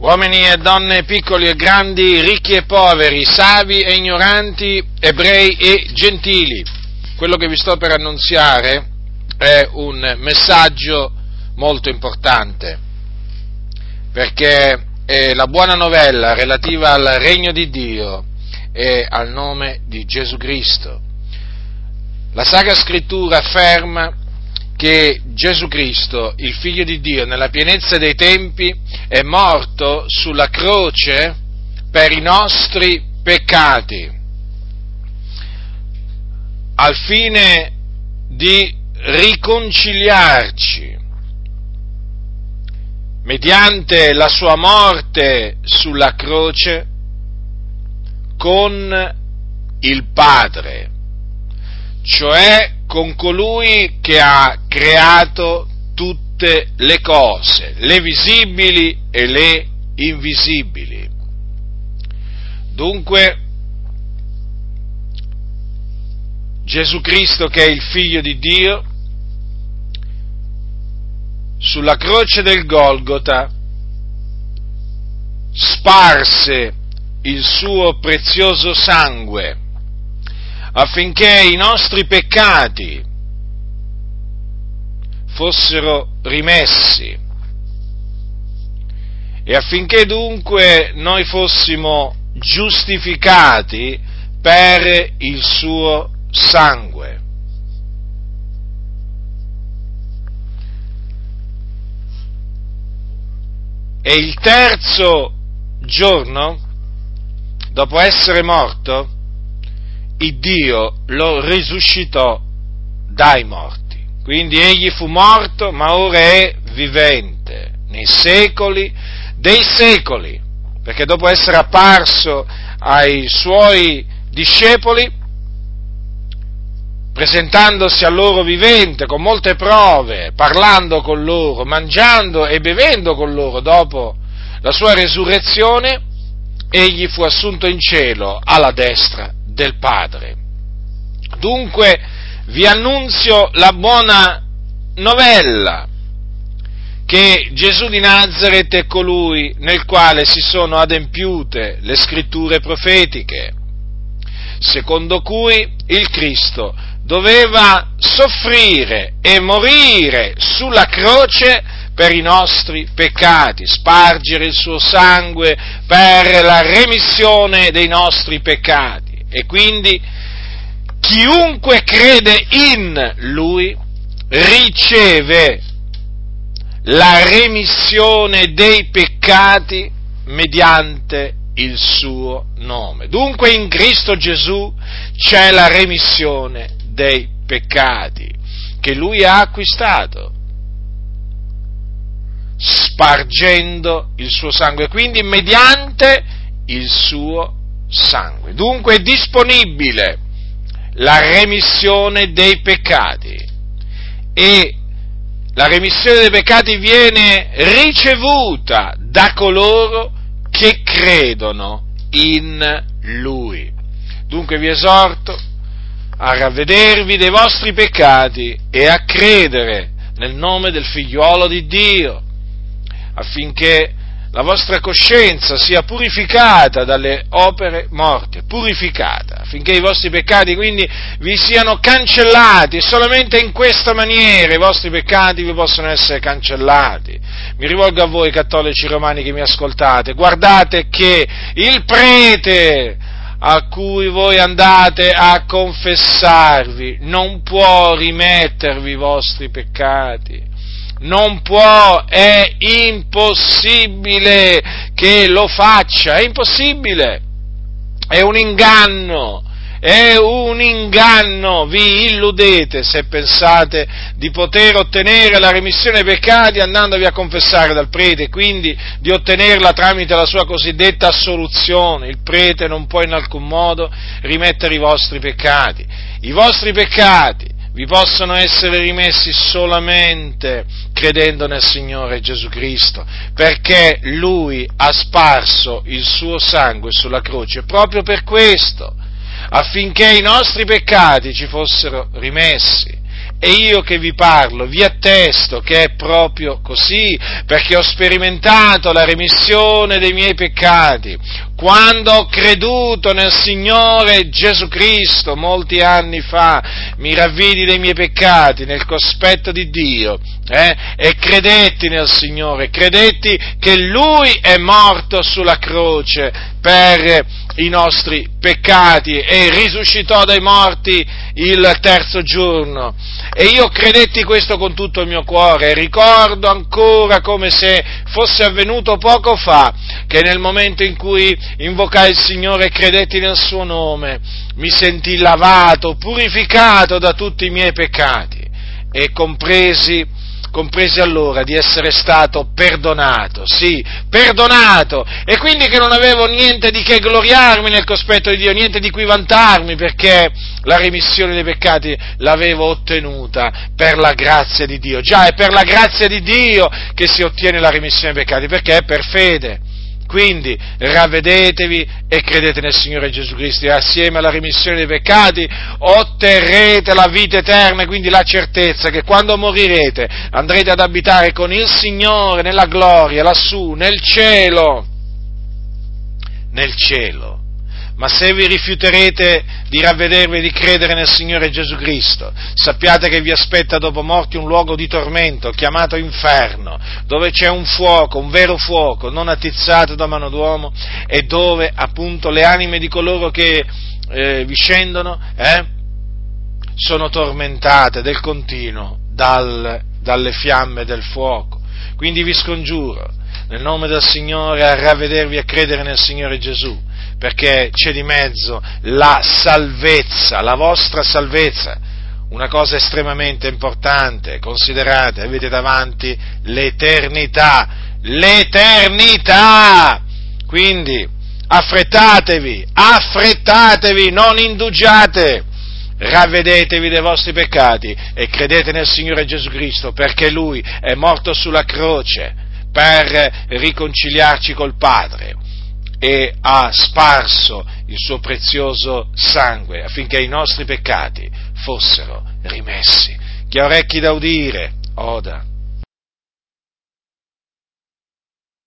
uomini e donne, piccoli e grandi, ricchi e poveri, savi e ignoranti, ebrei e gentili. Quello che vi sto per annunziare è un messaggio molto importante, perché è la buona novella relativa al regno di Dio e al nome di Gesù Cristo. La Sacra Scrittura afferma che Gesù Cristo, il Figlio di Dio, nella pienezza dei tempi, è morto sulla croce per i nostri peccati, al fine di riconciliarci mediante la sua morte sulla croce con il Padre, cioè con colui che ha creato tutte le cose, le visibili e le invisibili. Dunque, Gesù Cristo che è il figlio di Dio, sulla croce del Golgota sparse il suo prezioso sangue affinché i nostri peccati fossero rimessi e affinché dunque noi fossimo giustificati per il suo sangue. E il terzo giorno, dopo essere morto, il Dio lo risuscitò dai morti. Quindi egli fu morto, ma ora è vivente nei secoli dei secoli, perché dopo essere apparso ai suoi discepoli, presentandosi a loro vivente con molte prove, parlando con loro, mangiando e bevendo con loro dopo la sua resurrezione, egli fu assunto in cielo alla destra del Padre. Dunque vi annunzio la buona novella che Gesù di Nazareth è colui nel quale si sono adempiute le scritture profetiche, secondo cui il Cristo doveva soffrire e morire sulla croce per i nostri peccati, spargere il suo sangue per la remissione dei nostri peccati e quindi chiunque crede in lui riceve la remissione dei peccati mediante il suo nome. Dunque in Cristo Gesù c'è la remissione dei peccati che lui ha acquistato spargendo il suo sangue, quindi mediante il suo sangue. Dunque è disponibile la remissione dei peccati e la remissione dei peccati viene ricevuta da coloro che credono in Lui. Dunque vi esorto a ravvedervi dei vostri peccati e a credere nel nome del figliuolo di Dio, affinché la vostra coscienza sia purificata dalle opere morte, purificata, affinché i vostri peccati quindi vi siano cancellati solamente in questa maniera i vostri peccati vi possono essere cancellati. Mi rivolgo a voi cattolici romani che mi ascoltate, guardate che il prete a cui voi andate a confessarvi non può rimettervi i vostri peccati non può, è impossibile che lo faccia, è impossibile, è un inganno, è un inganno, vi illudete se pensate di poter ottenere la remissione dei peccati andandovi a confessare dal prete, quindi di ottenerla tramite la sua cosiddetta assoluzione. Il prete non può in alcun modo rimettere i vostri peccati. I vostri peccati vi possono essere rimessi solamente credendo nel Signore Gesù Cristo, perché Lui ha sparso il suo sangue sulla croce proprio per questo, affinché i nostri peccati ci fossero rimessi E io che vi parlo vi attesto che è proprio così, perché ho sperimentato la remissione dei miei peccati. Quando ho creduto nel Signore Gesù Cristo molti anni fa, mi ravvidi dei miei peccati nel cospetto di Dio eh, e credetti nel Signore, credetti che Lui è morto sulla croce per i nostri peccati e risuscitò dai morti il terzo giorno. E io credetti questo con tutto il mio cuore, ricordo ancora come se fosse avvenuto poco fa, che nel momento in cui invocai il Signore e credetti nel suo nome, mi sentii lavato, purificato da tutti i miei peccati e compresi compresi allora di essere stato perdonato, sì, perdonato, e quindi che non avevo niente di che gloriarmi nel cospetto di Dio, niente di cui vantarmi, perché la remissione dei peccati l'avevo ottenuta per la grazia di Dio. Già, è per la grazia di Dio che si ottiene la remissione dei peccati, perché è per fede. Quindi ravvedetevi e credete nel Signore Gesù Cristo e assieme alla remissione dei peccati otterrete la vita eterna, quindi la certezza che quando morirete andrete ad abitare con il Signore nella gloria, lassù, nel cielo. Nel cielo ma se vi rifiuterete di ravvedervi e di credere nel Signore Gesù Cristo, sappiate che vi aspetta dopo morti un luogo di tormento chiamato inferno, dove c'è un fuoco, un vero fuoco, non attizzato da mano d'uomo, e dove appunto le anime di coloro che eh, vi scendono eh, sono tormentate del continuo dal, dalle fiamme del fuoco. Quindi vi scongiuro, nel nome del Signore, a ravvedervi e a credere nel Signore Gesù perché c'è di mezzo la salvezza, la vostra salvezza, una cosa estremamente importante, considerate, avete davanti l'eternità, l'eternità! Quindi affrettatevi, affrettatevi, non indugiate! ravvedetevi dei vostri peccati e credete nel Signore Gesù Cristo, perché Lui è morto sulla croce per riconciliarci col Padre e ha sparso il suo prezioso sangue affinché i nostri peccati fossero rimessi. Chi ha orecchi da udire, oda.